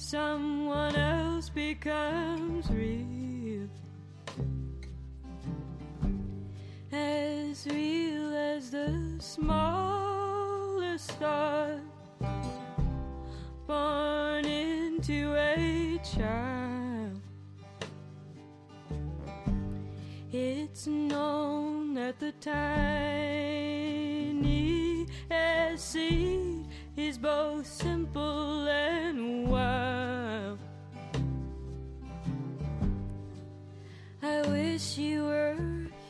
someone else becomes real. As real as the smallest star born into a child. It's known that the tiniest seed is both simple and wish you were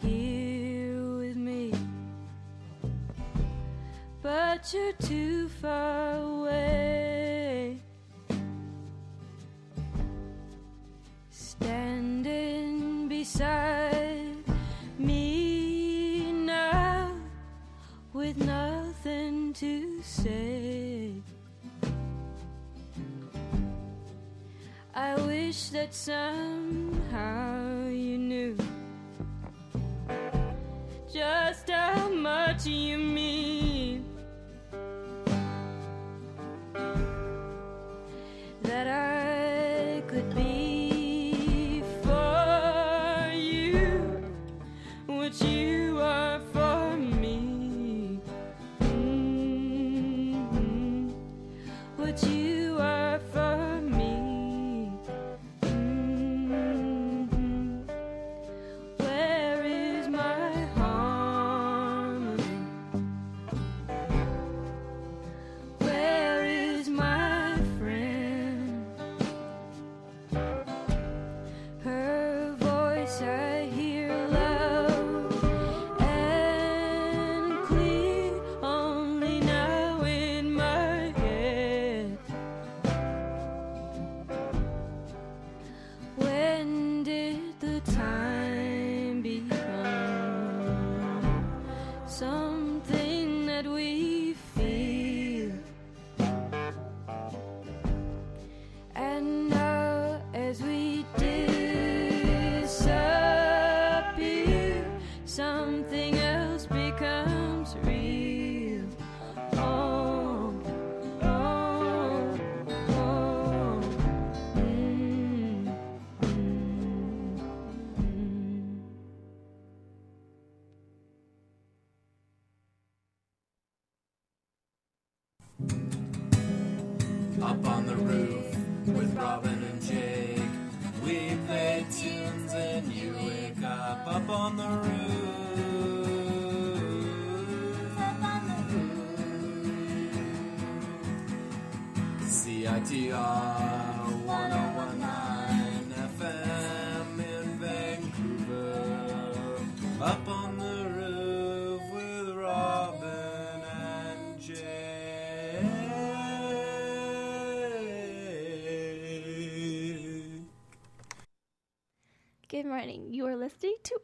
here with me, but you're too far away. Standing beside me now with nothing to say. I wish that somehow just how much you mean.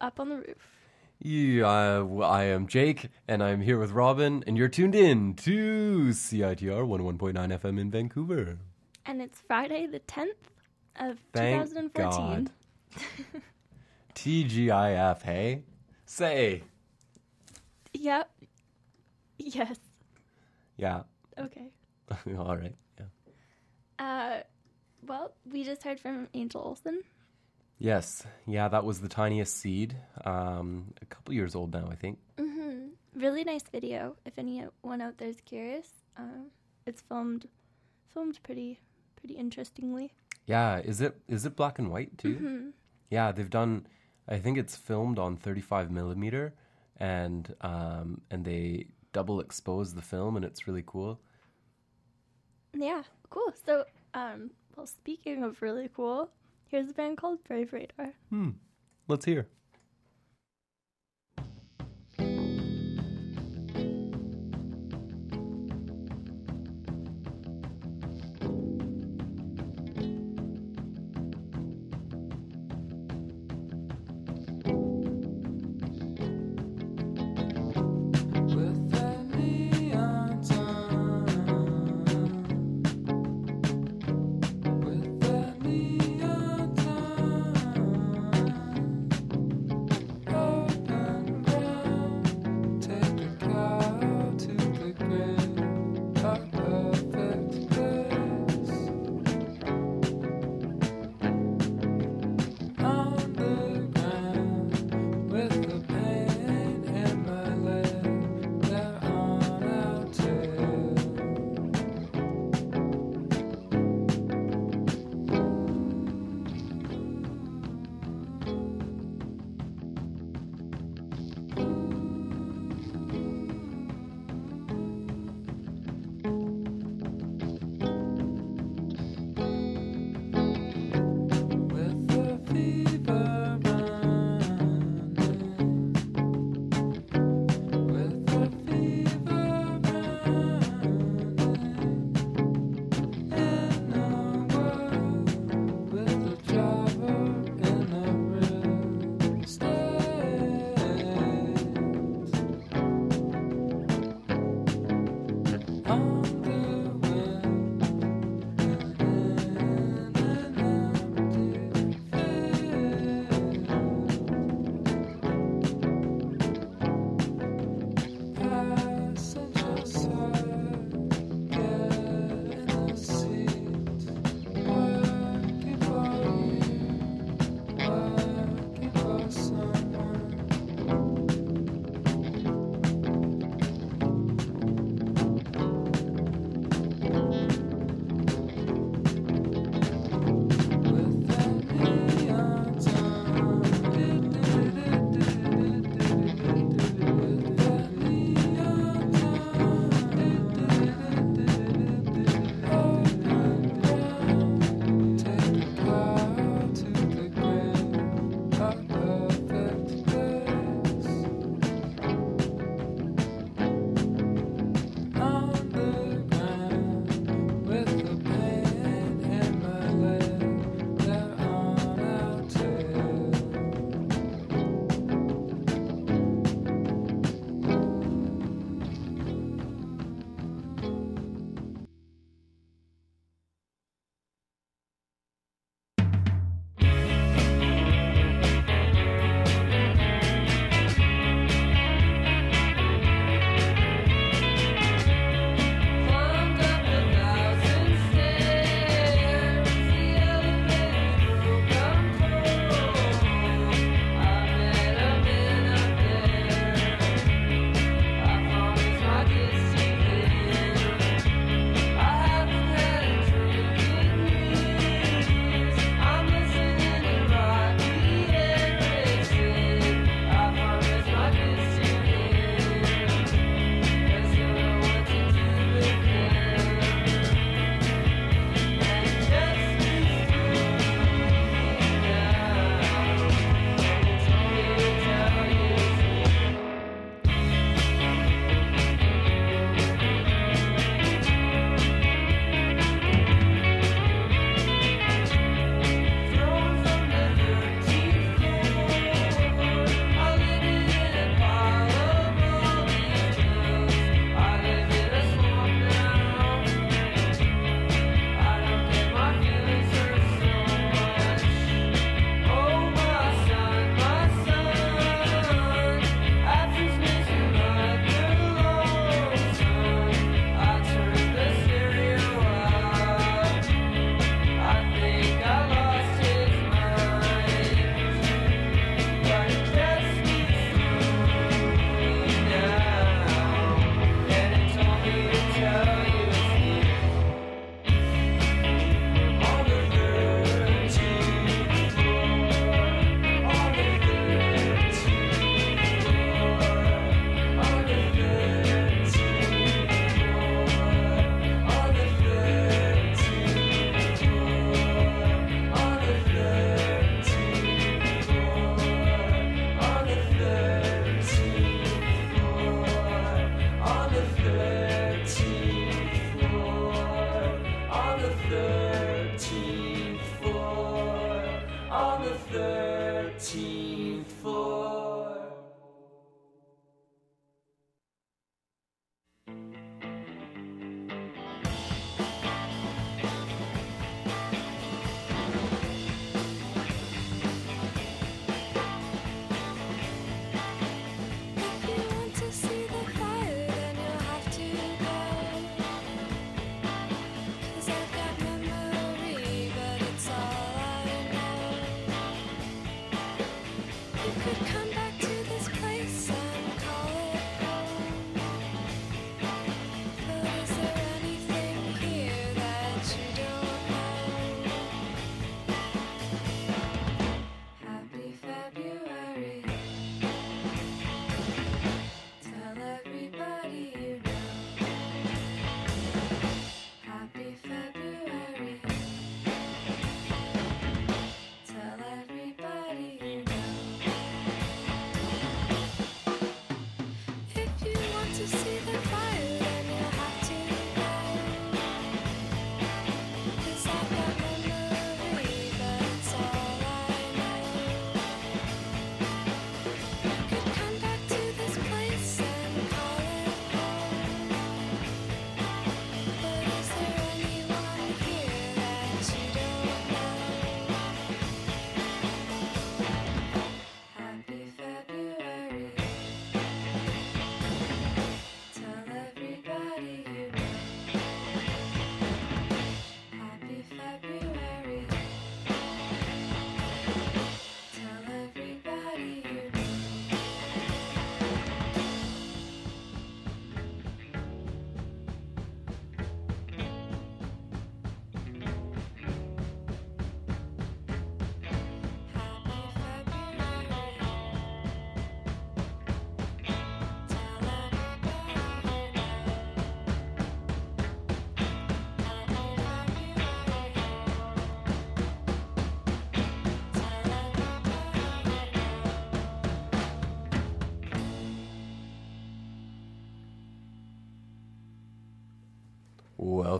Up on the Roof. Yeah, I, I am Jake, and I'm here with Robin, and you're tuned in to CITR 101.9 FM in Vancouver. And it's Friday, the 10th of Thank 2014. God. TGIF, hey? Say. Yep. Yes. Yeah. Okay. All right. Yeah. Uh, well, we just heard from Angel Olsen. Yes. Yeah, that was the tiniest seed. Um, a couple years old now, I think. Mm-hmm. Really nice video. If anyone out there is curious, um, it's filmed, filmed pretty, pretty interestingly. Yeah. Is it is it black and white too? Mhm. Yeah, they've done. I think it's filmed on 35 millimeter, and um, and they double expose the film, and it's really cool. Yeah, cool. So, um, well, speaking of really cool, here's a band called Brave Radar. Hmm. Let's hear.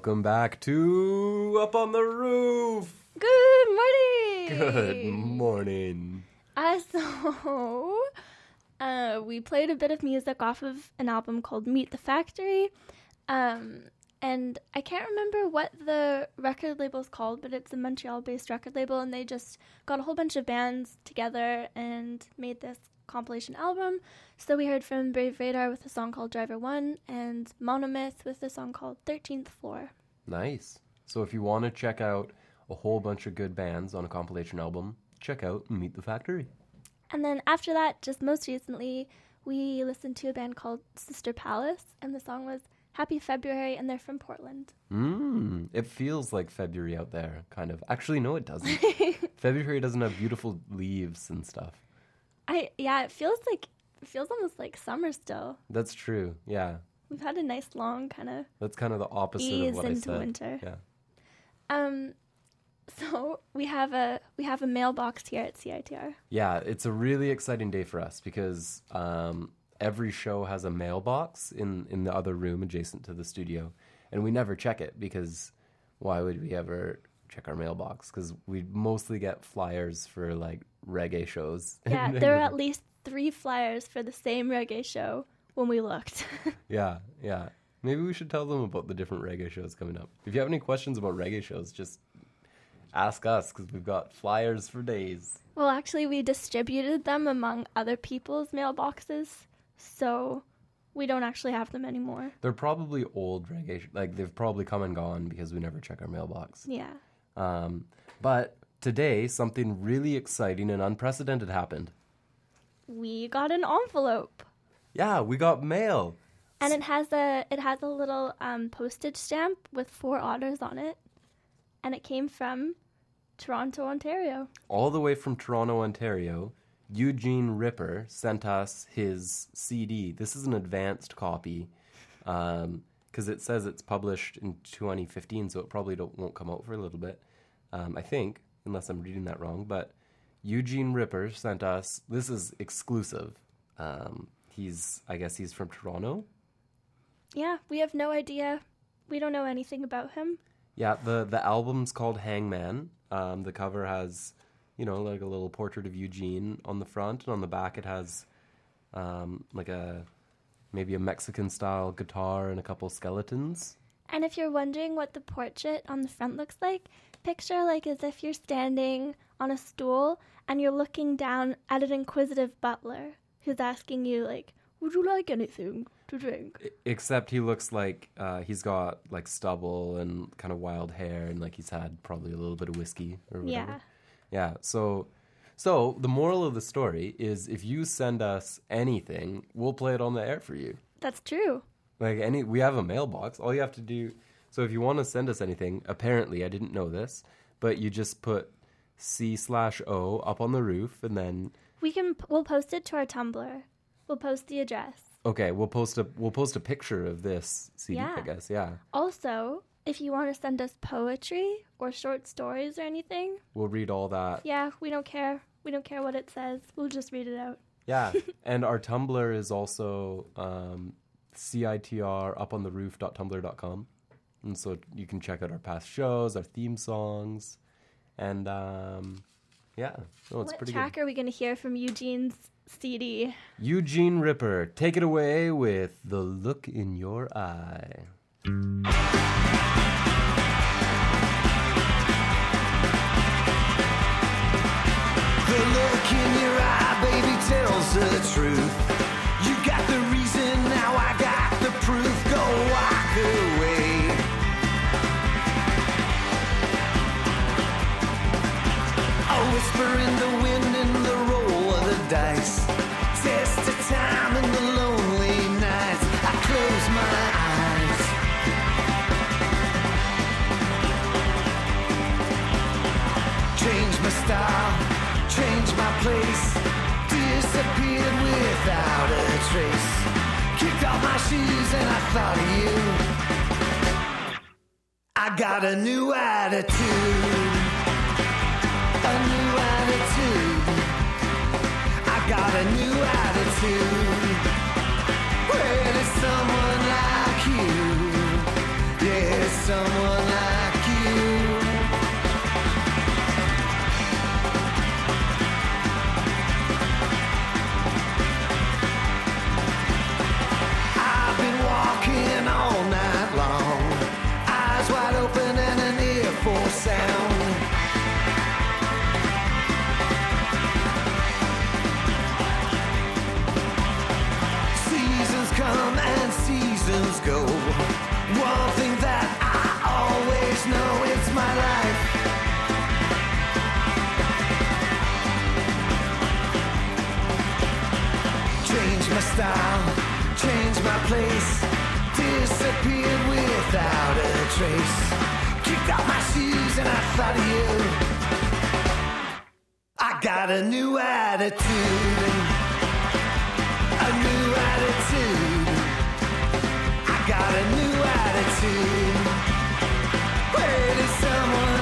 Welcome back to Up on the Roof. Good morning. Good morning. Uh, so, uh, we played a bit of music off of an album called Meet the Factory. Um, and I can't remember what the record label's called, but it's a Montreal based record label, and they just got a whole bunch of bands together and made this compilation album. So we heard from Brave Radar with a song called Driver One, and Monomyth with a song called 13th Floor. Nice. So if you want to check out a whole bunch of good bands on a compilation album, check out Meet the Factory. And then after that, just most recently, we listened to a band called Sister Palace, and the song was Happy February, and they're from Portland. Mmm. It feels like February out there, kind of. Actually, no, it doesn't. February doesn't have beautiful leaves and stuff. I yeah, it feels like it feels almost like summer still. That's true. Yeah. We've had a nice long kind of That's kind of the opposite ease of what I into said. winter. Yeah. Um, so we have a we have a mailbox here at CITR. Yeah, it's a really exciting day for us because um, every show has a mailbox in, in the other room adjacent to the studio, and we never check it because why would we ever check our mailbox? Because we mostly get flyers for like reggae shows. Yeah, there are at least three flyers for the same reggae show when we looked. yeah, yeah. Maybe we should tell them about the different reggae shows coming up. If you have any questions about reggae shows, just ask us because we've got flyers for days. well, actually, we distributed them among other people's mailboxes, so we don't actually have them anymore. They're probably old reggae, sh- like they've probably come and gone because we never check our mailbox. Yeah. Um, but today, something really exciting and unprecedented happened. We got an envelope. Yeah, we got mail. And it has a it has a little um, postage stamp with four otters on it, and it came from Toronto, Ontario. All the way from Toronto, Ontario, Eugene Ripper sent us his CD. This is an advanced copy because it says it's published in 2015, so it probably don't, won't come out for a little bit, um, I think, unless I'm reading that wrong. But Eugene Ripper sent us, this is exclusive. Um, he's, I guess he's from Toronto. Yeah, we have no idea. We don't know anything about him. Yeah, the the album's called Hangman. Um, the cover has you know, like a little portrait of Eugene on the front, and on the back it has um, like a maybe a Mexican style guitar and a couple skeletons. And if you're wondering what the portrait on the front looks like, picture like as if you're standing on a stool and you're looking down at an inquisitive butler who's asking you like, "Would you like anything to drink?" Except he looks like uh, he's got like stubble and kind of wild hair, and like he's had probably a little bit of whiskey or whatever. Yeah. Yeah. So, so the moral of the story is, if you send us anything, we'll play it on the air for you. That's true. Like any, we have a mailbox. All you have to do. So if you want to send us anything, apparently I didn't know this, but you just put C slash O up on the roof, and then We can we'll post it to our Tumblr. We'll post the address. okay, we'll post a we'll post a picture of this CD. Yeah. I guess. Yeah. Also, if you want to send us poetry or short stories or anything, We'll read all that. yeah, we don't care. We don't care what it says. We'll just read it out. Yeah, and our Tumblr is also um, CITR up on the roof.tumblr.com. And so you can check out our past shows, our theme songs, and um, yeah, no, it's what pretty track good. are we going to hear from Eugene's CD? Eugene Ripper, take it away with The Look in Your Eye. The look in your eye, baby, tells the truth. Change my style, change my place. Disappeared without a trace. Kicked off my shoes and I thought of you. I got a new attitude. A new attitude. I got a new attitude. Where is someone like you? Yeah, someone Change my style, change my place. Disappeared without a trace. Kicked off my shoes and I thought of you. I got a new attitude. A new attitude. I got a new attitude. Where is someone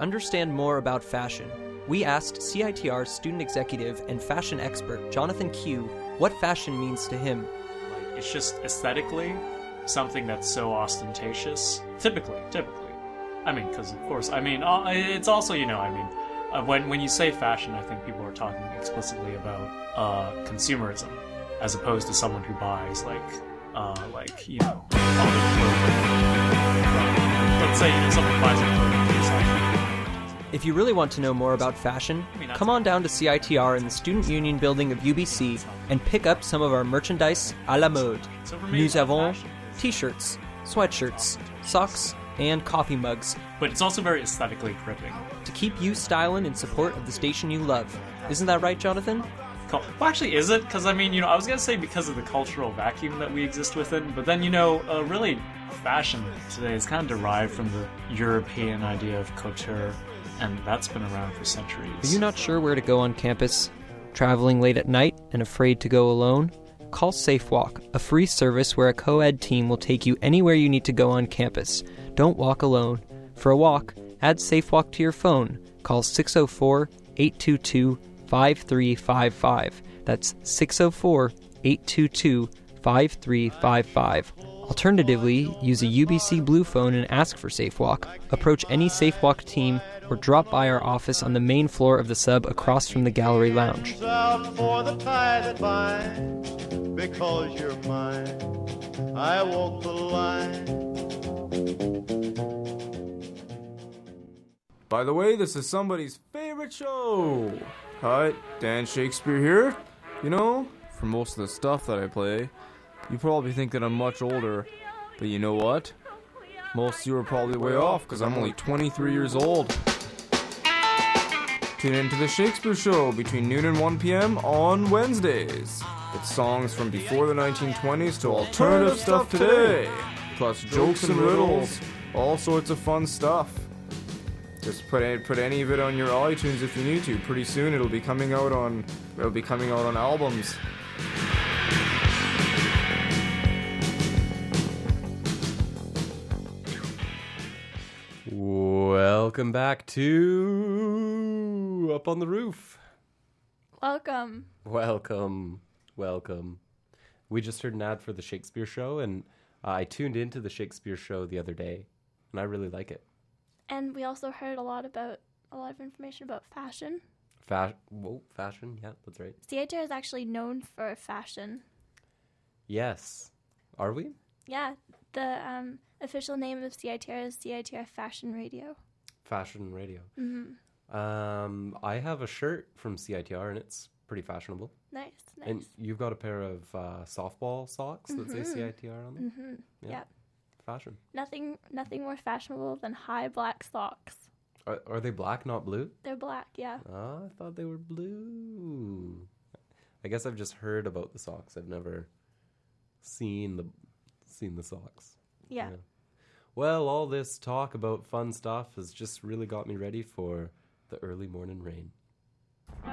understand more about fashion, we asked CITR student executive and fashion expert Jonathan Q what fashion means to him. Like it's just aesthetically something that's so ostentatious. Typically, typically. I mean, because of course, I mean, uh, it's also you know, I mean, uh, when when you say fashion, I think people are talking explicitly about uh, consumerism, as opposed to someone who buys like uh, like you know, all the clothing. Let's say you know someone buys a clothing If you really want to know more about fashion, come on down to CITR in the Student Union building of UBC and pick up some of our merchandise à la mode. Nous avons t shirts, sweatshirts, socks, and coffee mugs but it's also very aesthetically gripping. to keep you styling in support of the station you love. Isn't that right, Jonathan? Well, actually, is it? Because I mean, you know, I was gonna say because of the cultural vacuum that we exist within, but then you know, uh, really, fashion today is kind of derived from the European idea of couture, and that's been around for centuries. Are you not sure where to go on campus? Traveling late at night and afraid to go alone? Call SafeWalk, a free service where a co ed team will take you anywhere you need to go on campus. Don't walk alone. For a walk, add SafeWalk to your phone. Call 604 822 5355. That's 604 822 5355. Alternatively, use a UBC Blue phone and ask for SafeWalk. Approach any SafeWalk team or drop by our office on the main floor of the sub across from the gallery lounge. out for the tie that binds because you're mine. I walk the line. By the way, this is somebody's favorite show. Hi, Dan Shakespeare here. You know, for most of the stuff that I play. You probably think that I'm much older, but you know what? Most of you are probably way off because I'm only 23 years old. Tune in to the Shakespeare Show between noon and 1 p.m. on Wednesdays. It's songs from before the 1920s to alternative stuff today, plus jokes and riddles, all sorts of fun stuff. Just put any, put any of it on your iTunes if you need to. Pretty soon it'll be coming out on it'll be coming out on albums. Welcome back to Up on the Roof. Welcome. Welcome, welcome. We just heard an ad for the Shakespeare Show, and I tuned into the Shakespeare Show the other day, and I really like it. And we also heard a lot about a lot of information about fashion. Fa- whoa, fashion, yeah, that's right. CHR is actually known for fashion. Yes, are we? Yeah, the um, official name of CITR is CITR Fashion Radio. Fashion radio. hmm Um, I have a shirt from CITR, and it's pretty fashionable. Nice, nice. And you've got a pair of uh, softball socks that say Mhm. CITR on them. hmm Yeah. Yep. Fashion. Nothing, nothing more fashionable than high black socks. Are, are they black, not blue? They're black, yeah. Oh, I thought they were blue. I guess I've just heard about the socks. I've never seen the seen the socks. Yeah. Well, all this talk about fun stuff has just really got me ready for the early morning rain. In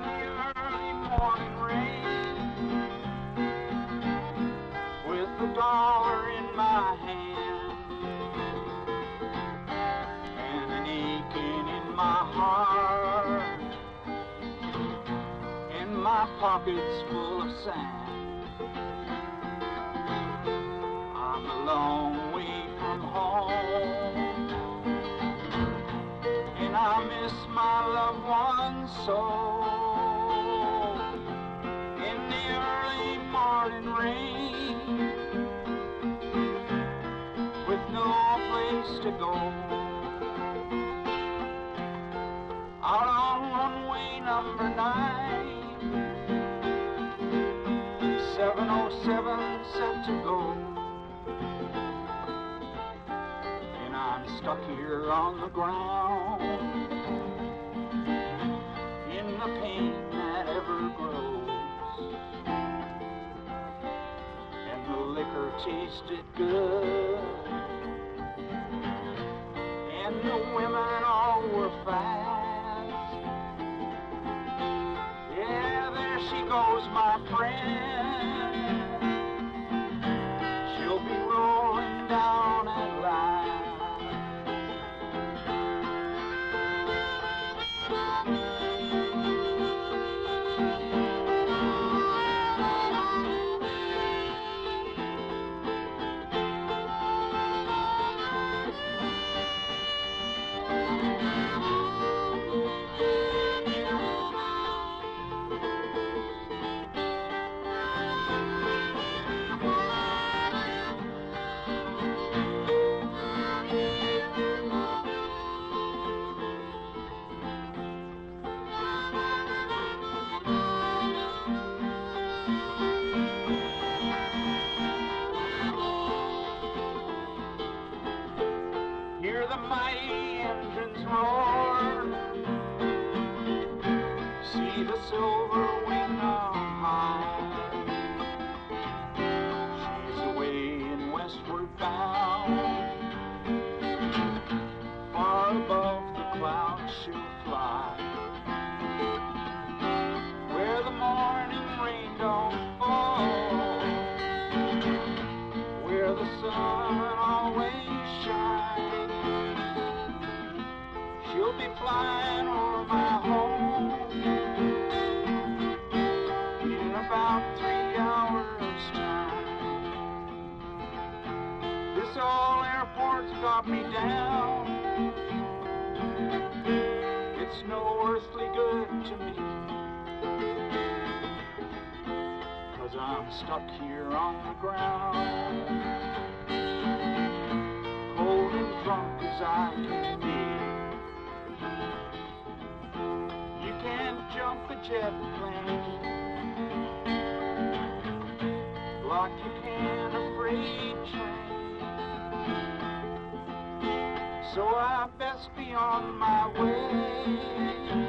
the early morning ones so. In the early morning rain, with no place to go. Out on runway number nine, 707 set to go. And I'm stuck here on the ground tasted good, and the women all were fast. Yeah, there she goes, my friend. Silver wing on high. She's away and westward bound. Far above the clouds she'll fly. Where the morning rain don't fall. Where the sun always shines. She'll be flying me down. It's no earthly good to me. Cause I'm stuck here on the ground. Cold and drunk as I can be. You can't jump a jet plane. Like you can a freight train. so I best be on my way.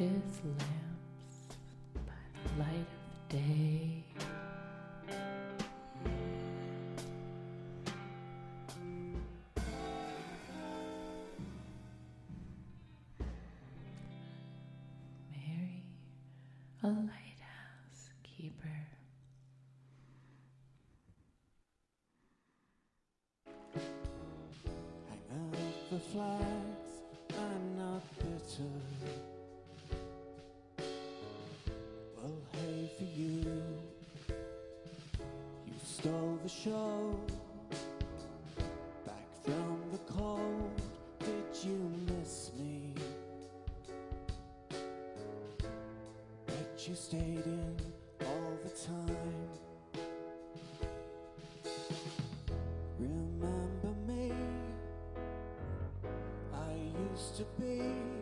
His left. stole the show back from the cold. Did you miss me? But you stayed in all the time. Remember me? I used to be.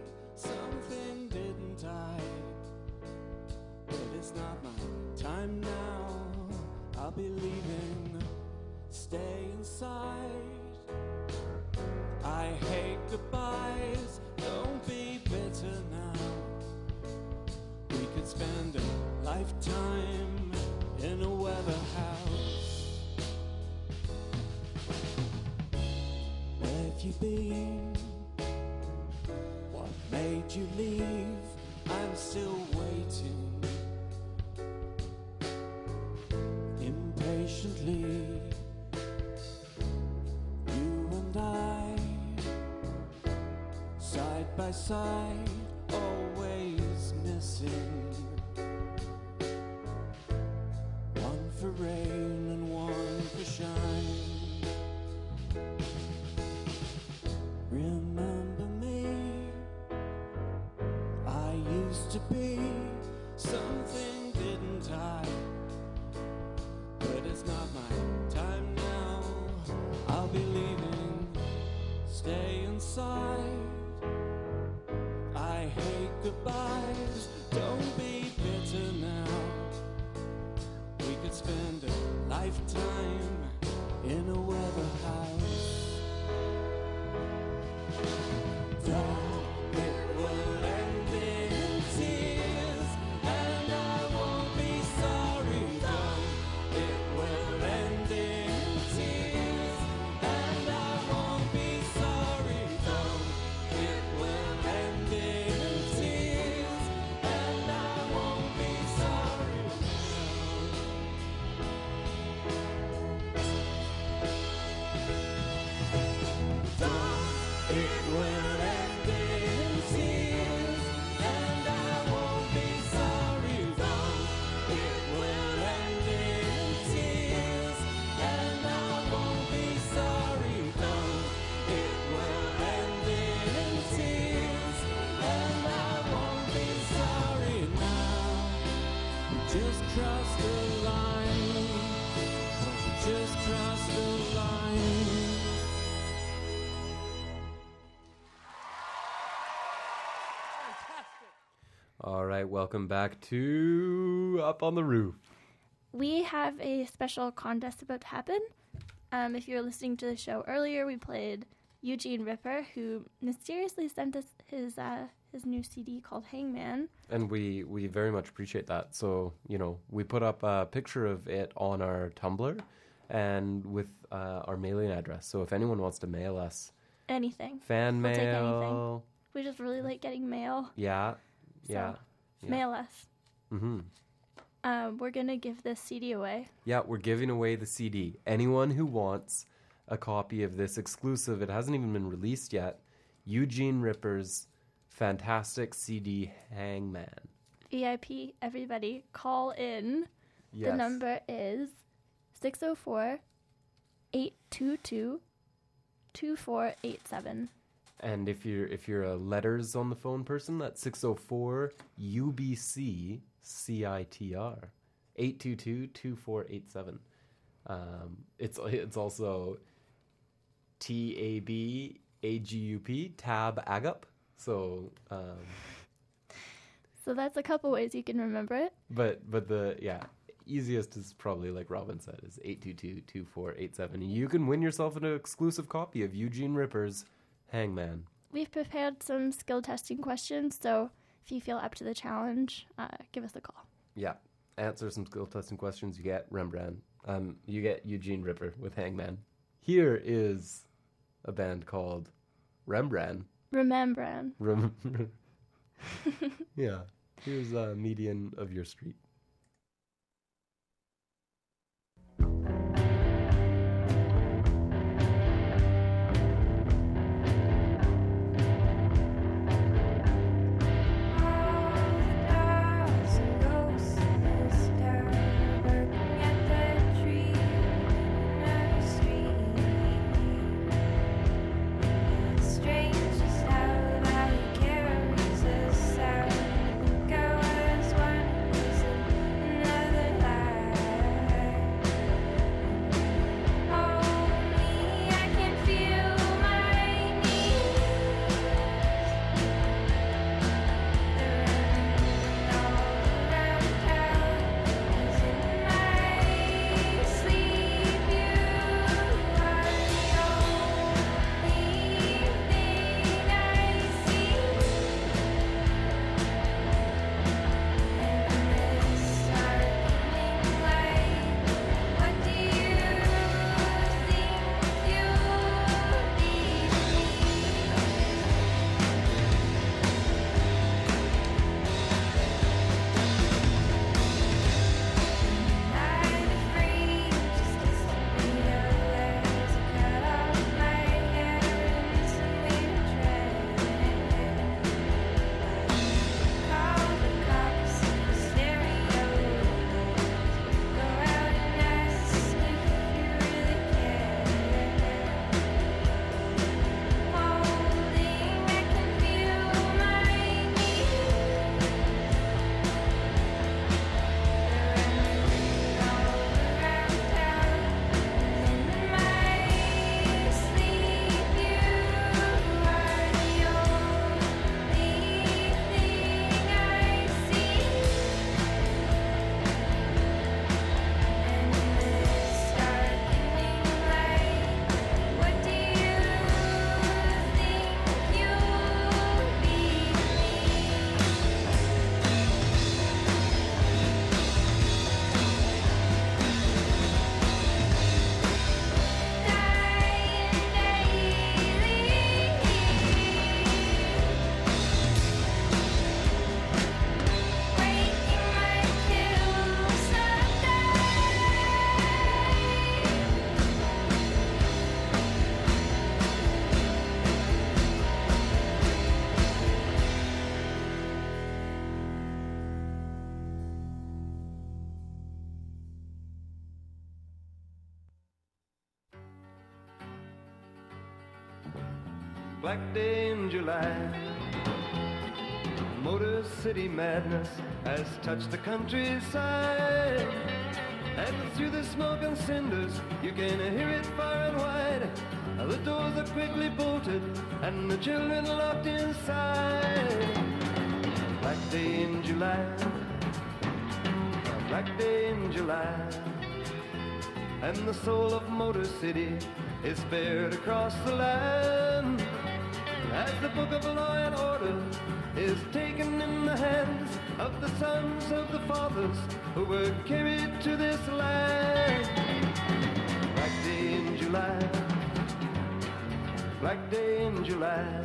I'll be leaving, stay inside. I hate goodbyes, don't be bitter now. side. Right, welcome back to Up on the Roof. We have a special contest about to happen. Um, if you're listening to the show earlier, we played Eugene Ripper, who mysteriously sent us his uh, his new CD called Hangman. And we, we very much appreciate that. So, you know, we put up a picture of it on our Tumblr and with uh, our mailing address. So if anyone wants to mail us Anything. fan We'll take anything. mail, We just really like getting mail. yeah, yeah, yeah. Mail us. hmm Um, we're gonna give this CD away. Yeah, we're giving away the CD. Anyone who wants a copy of this exclusive, it hasn't even been released yet. Eugene Ripper's fantastic CD Hangman. VIP, everybody, call in. The number is 604 822 2487. And if you're if you're a letters on the phone person, that's 604 UBC CITR 822-2487. Um, it's it's also T A B A G U P tab AGUP. So um, So that's a couple ways you can remember it. but but the yeah easiest is probably like Robin said is 822-2487. You can win yourself an exclusive copy of Eugene Ripper's Hangman. We've prepared some skill testing questions, so if you feel up to the challenge, uh, give us a call. Yeah. Answer some skill testing questions. You get Rembrandt. Um, you get Eugene Ripper with Hangman. Here is a band called Rembrandt. Remember, Rem- yeah. Here's a median of your street. Black day in July. Motor City madness has touched the countryside. And through the smoke and cinders, you can hear it far and wide. The doors are quickly bolted, and the children locked inside. Black day in July. Black day in July. And the soul of Motor City is bared across the land. As the book of law and order is taken in the hands of the sons of the fathers who were carried to this land. Black day in July, black day in July.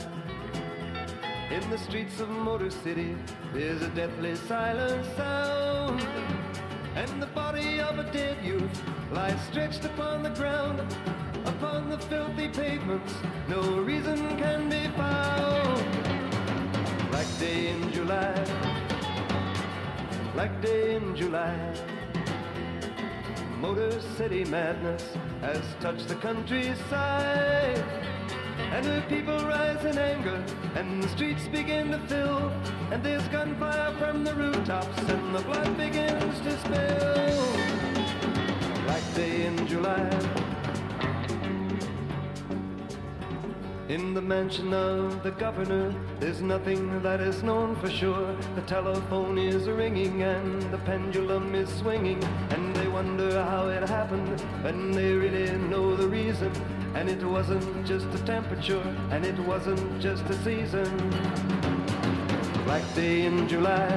In the streets of Motor City, there's a deathly silent sound. And the body of a dead youth lies stretched upon the ground. The filthy pavements, no reason can be found. Black day in July, black day in July. Motor City madness has touched the countryside. And the people rise in anger, and the streets begin to fill. And there's gunfire from the rooftops, and the blood begins to spill. Black day in July. In the mansion of the governor, there's nothing that is known for sure. The telephone is ringing and the pendulum is swinging, and they wonder how it happened, and they really know the reason. And it wasn't just the temperature, and it wasn't just the season. Black day in July.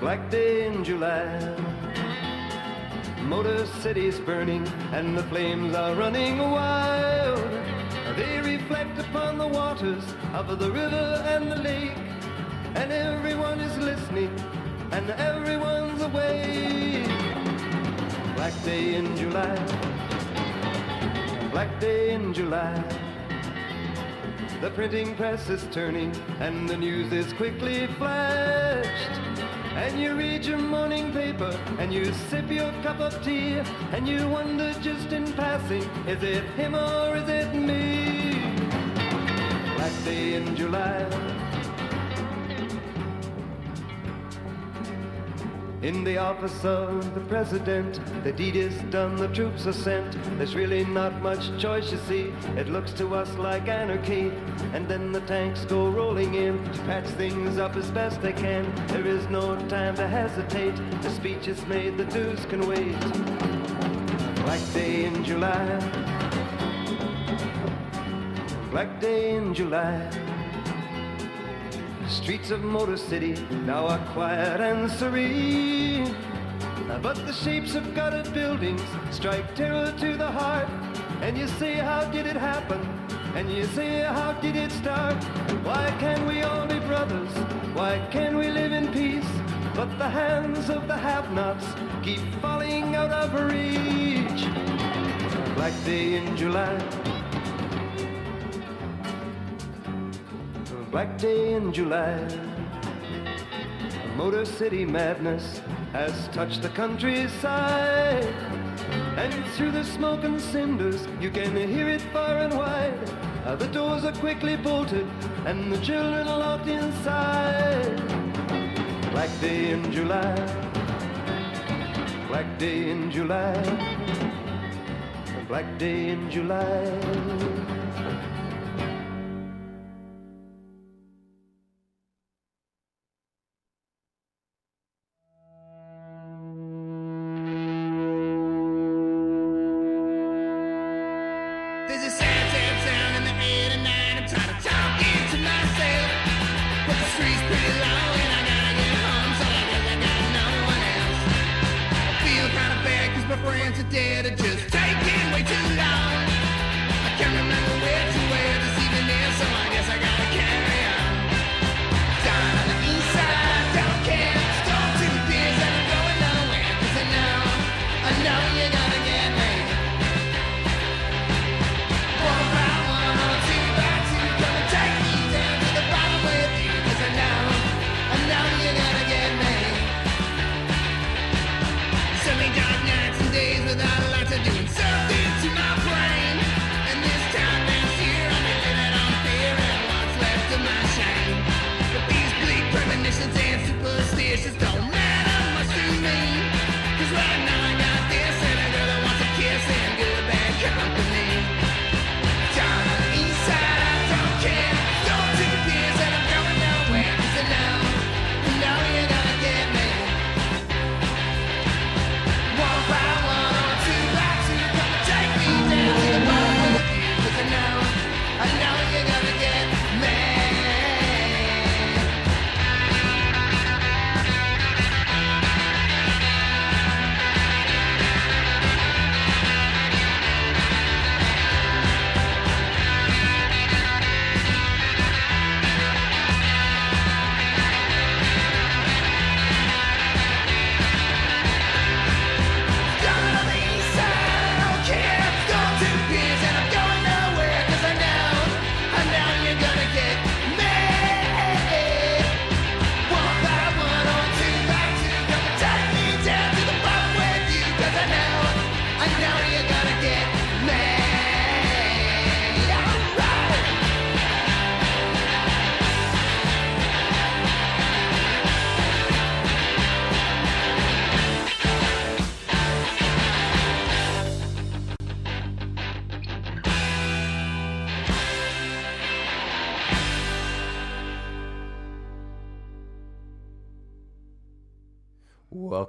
Black day in July. Motor City's burning and the flames are running wild. They reflect upon the waters of the river and the lake. And everyone is listening and everyone's awake. Black day in July. Black day in July. The printing press is turning and the news is quickly flashed. And you read your morning paper and you sip your cup of tea and you wonder just in passing, is it him or is it me? Black day in July. In the office of the president, the deed is done, the troops are sent. There's really not much choice, you see. It looks to us like anarchy. And then the tanks go rolling in to patch things up as best they can. There is no time to hesitate. The speech is made, the news can wait. Black day in July. Black day in July. Streets of Motor City now are quiet and serene. But the shapes of gutted buildings strike terror to the heart. And you say, how did it happen? And you say, how did it start? Why can't we all be brothers? Why can't we live in peace? But the hands of the have-nots keep falling out of reach. Black day in July. Black day in July. Motor City madness has touched the countryside. And through the smoke and cinders, you can hear it far and wide. Uh, the doors are quickly bolted, and the children are locked inside. Black day in July. Black day in July. Black day in July. and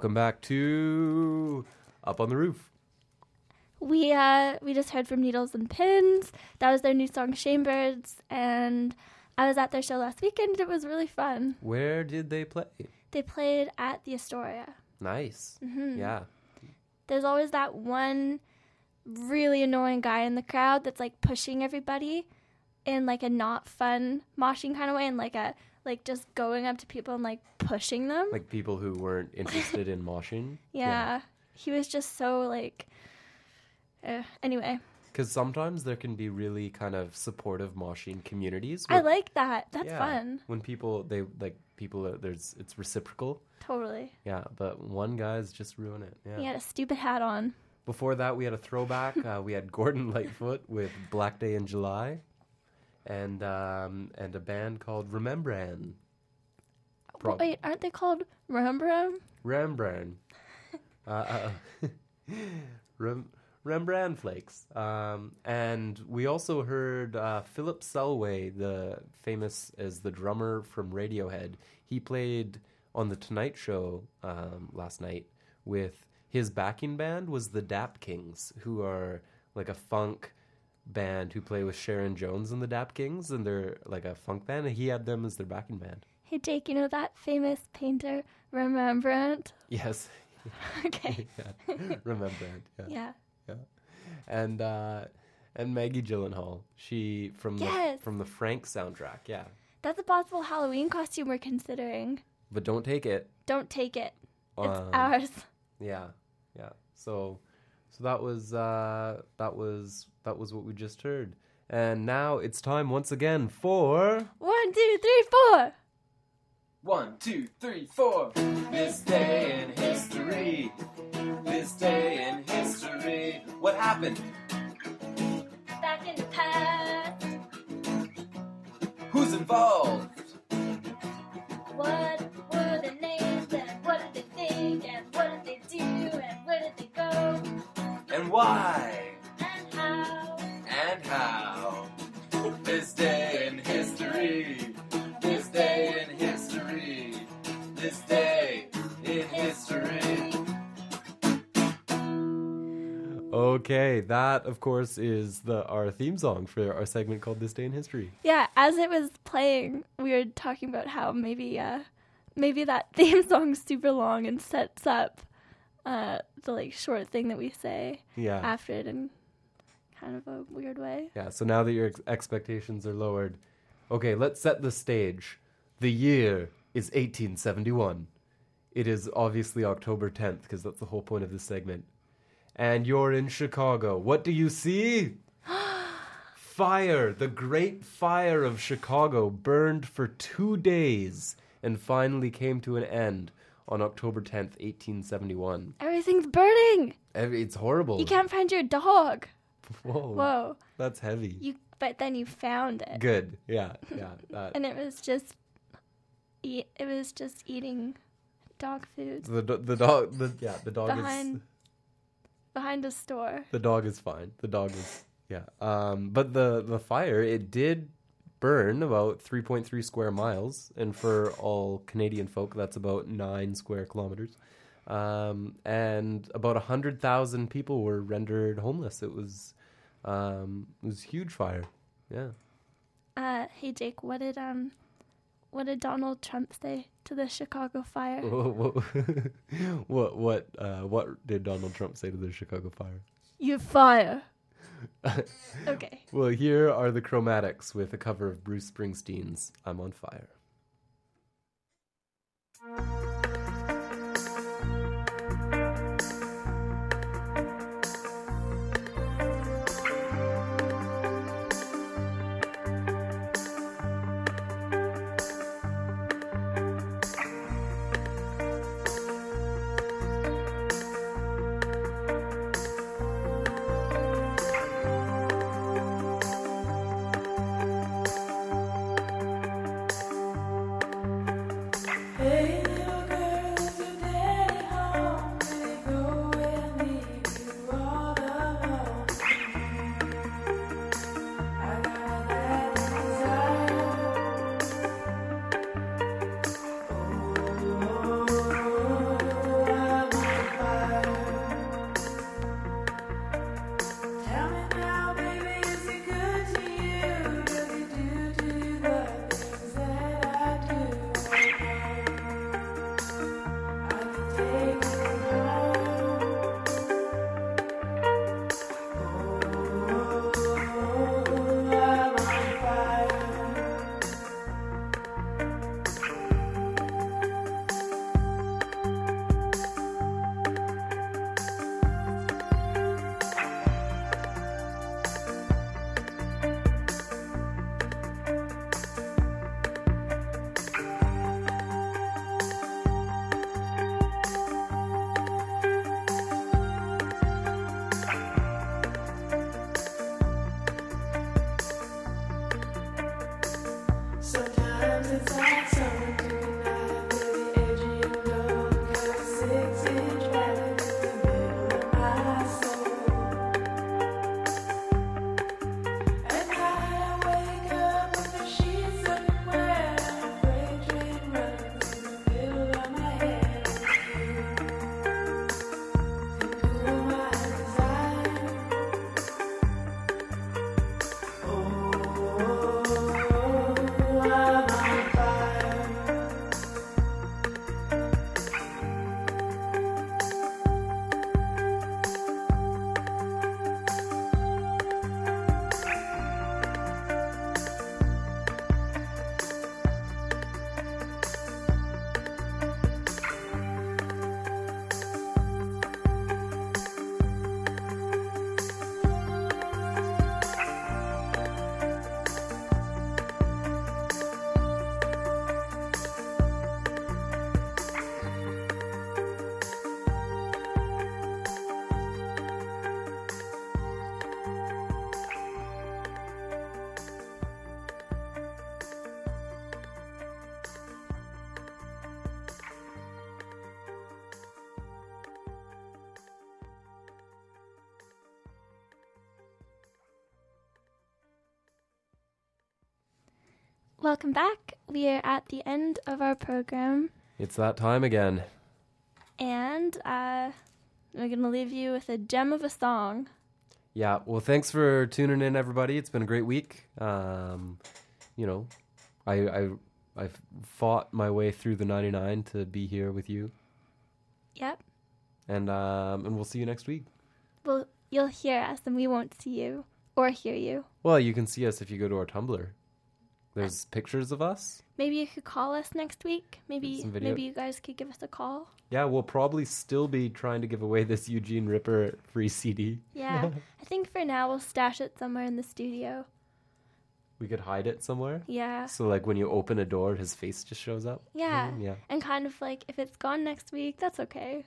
Welcome back to Up on the Roof. We uh we just heard from Needles and Pins. That was their new song Shamebirds and I was at their show last weekend. It was really fun. Where did they play? They played at the Astoria. Nice. Mm-hmm. Yeah. There's always that one really annoying guy in the crowd that's like pushing everybody in like a not fun moshing kind of way and like a like just going up to people and like pushing them. Like people who weren't interested in moshing. yeah. He was just so like uh, anyway, Because sometimes there can be really kind of supportive moshing communities. I like that. That's Yeah, fun. When people they like people are, there's it's reciprocal. Totally. Yeah, but one guy's just ruin it. Yeah. He had a stupid hat on. Before that, we had a throwback. uh, we had Gordon Lightfoot with Black Day in July, and um, and a band called Remembran. Prob- Wait, aren't they called Rembrandt? Rembrandt. uh, uh, Rem- Rembrandt flakes. Um, and we also heard uh, Philip Selway, the famous as the drummer from Radiohead. He played on the Tonight Show um, last night with his backing band was the Dap Kings, who are like a funk band who play with Sharon Jones and the Dap Kings, and they're like a funk band. And he had them as their backing band. Hey Jake, you know that famous painter Rembrandt? Yes. Okay. yeah. Rembrandt. Yeah. Yeah. Yeah. And uh, and Maggie Gyllenhaal, she from Yes. the from the Frank soundtrack. Yeah. That's a possible Halloween costume we're considering. But don't take it. Don't take it. It's Um, ours. Yeah. Yeah. So so that was uh that was that was what we just heard. And now it's time once again for One, two, three, four. One, two, three, four. This day in history. This day in history. What happened? Back in the past. Who's involved? What were the names and what did they think and what did they do and where did they go And why? and how? And how? This day in history. This day in history. This day in history. Okay, that of course is the our theme song for our segment called This Day in History. Yeah, as it was playing, we were talking about how maybe uh maybe that theme song's super long and sets up uh the like short thing that we say Yeah. after it in kind of a weird way. Yeah, so now that your ex- expectations are lowered, okay, let's set the stage. The year is 1871. It is obviously October 10th, because that's the whole point of this segment. And you're in Chicago. What do you see? fire! The Great Fire of Chicago burned for two days and finally came to an end on October 10th, 1871. Everything's burning. Every, it's horrible. You can't find your dog. Whoa. Whoa. That's heavy. You but then you found it. Good. Yeah, yeah. That. And it was just eat it was just eating dog food The the dog the yeah the dog behind is behind a store. the dog is fine. The dog is yeah. Um, but the the fire it did burn about 3.3 square miles, and for all Canadian folk, that's about nine square kilometers. Um, and about a hundred thousand people were rendered homeless. It was um, it was a huge fire. Yeah. Uh hey Jake, what did um what did Donald Trump say to the Chicago fire? what what what, uh, what did Donald Trump say to the Chicago fire? You fire. Okay. Well, here are the Chromatics with a cover of Bruce Springsteen's I'm on Fire. Welcome back. We are at the end of our program, It's that time again. and uh, we're going to leave you with a gem of a song. Yeah, well, thanks for tuning in, everybody. It's been a great week. Um, you know, I I I fought my way through the 99 to be here with you, Yep. and um, and we'll see you next week. Well, you'll hear us, and we won't see you or hear you. Well, you can see us if you go to our Tumblr. There's pictures of us. Maybe you could call us next week. Maybe maybe you guys could give us a call. Yeah, we'll probably still be trying to give away this Eugene Ripper free CD. Yeah. I think for now we'll stash it somewhere in the studio. We could hide it somewhere. Yeah. So like when you open a door, his face just shows up. Yeah. Mm, yeah. And kind of like if it's gone next week, that's okay.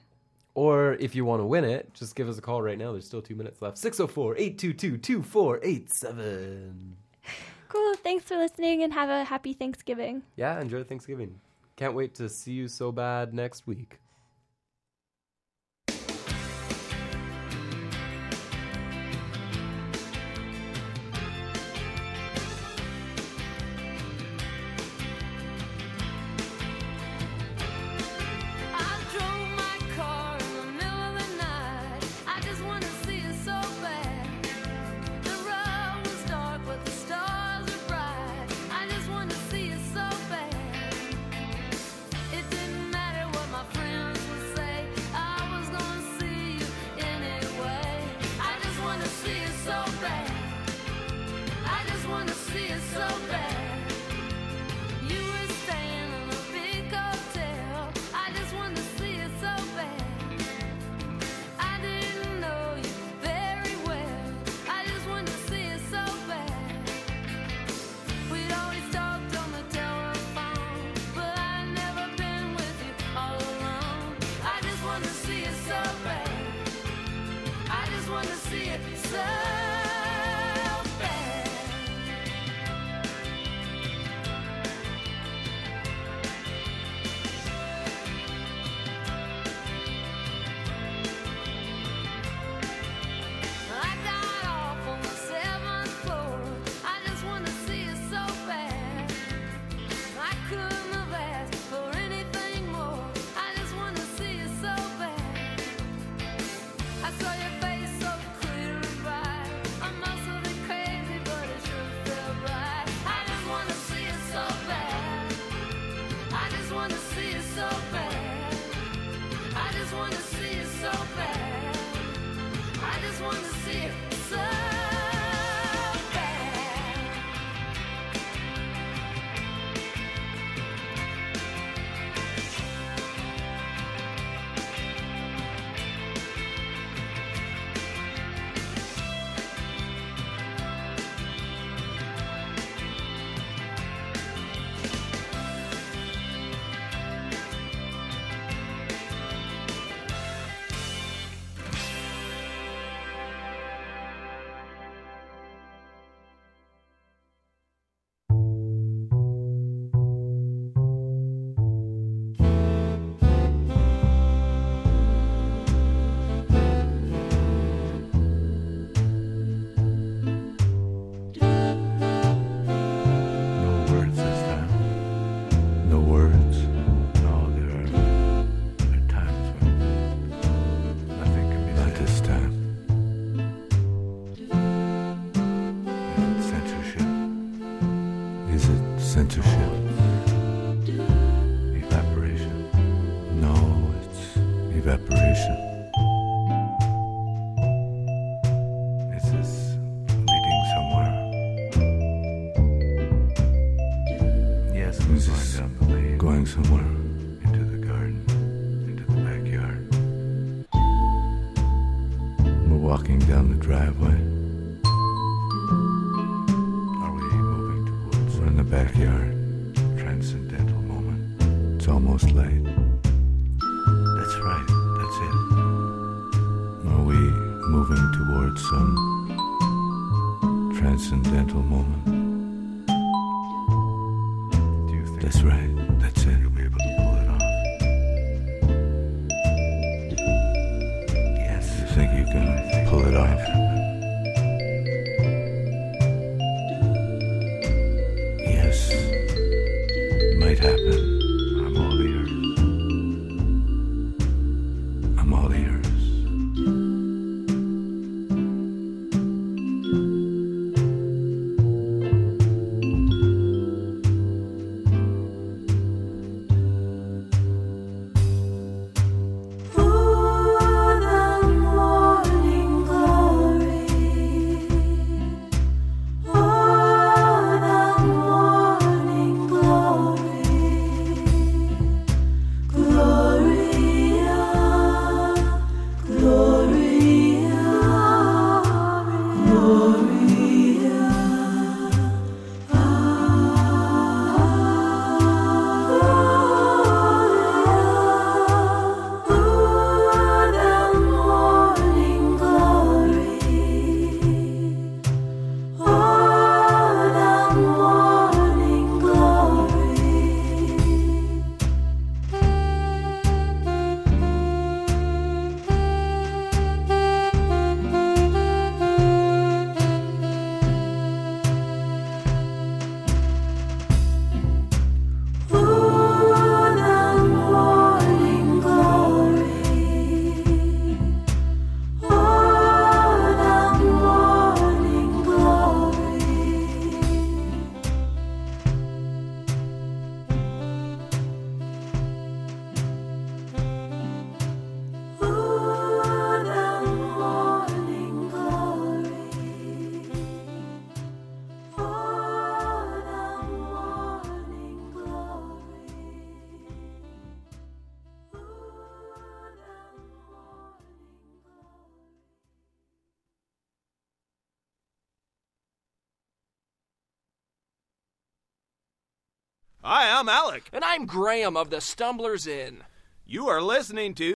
Or if you want to win it, just give us a call right now. There's still two minutes left. 604 822 2487. Cool. Thanks for listening and have a happy Thanksgiving. Yeah, enjoy Thanksgiving. Can't wait to see you so bad next week. I'm Graham of the Stumblers Inn. You are listening to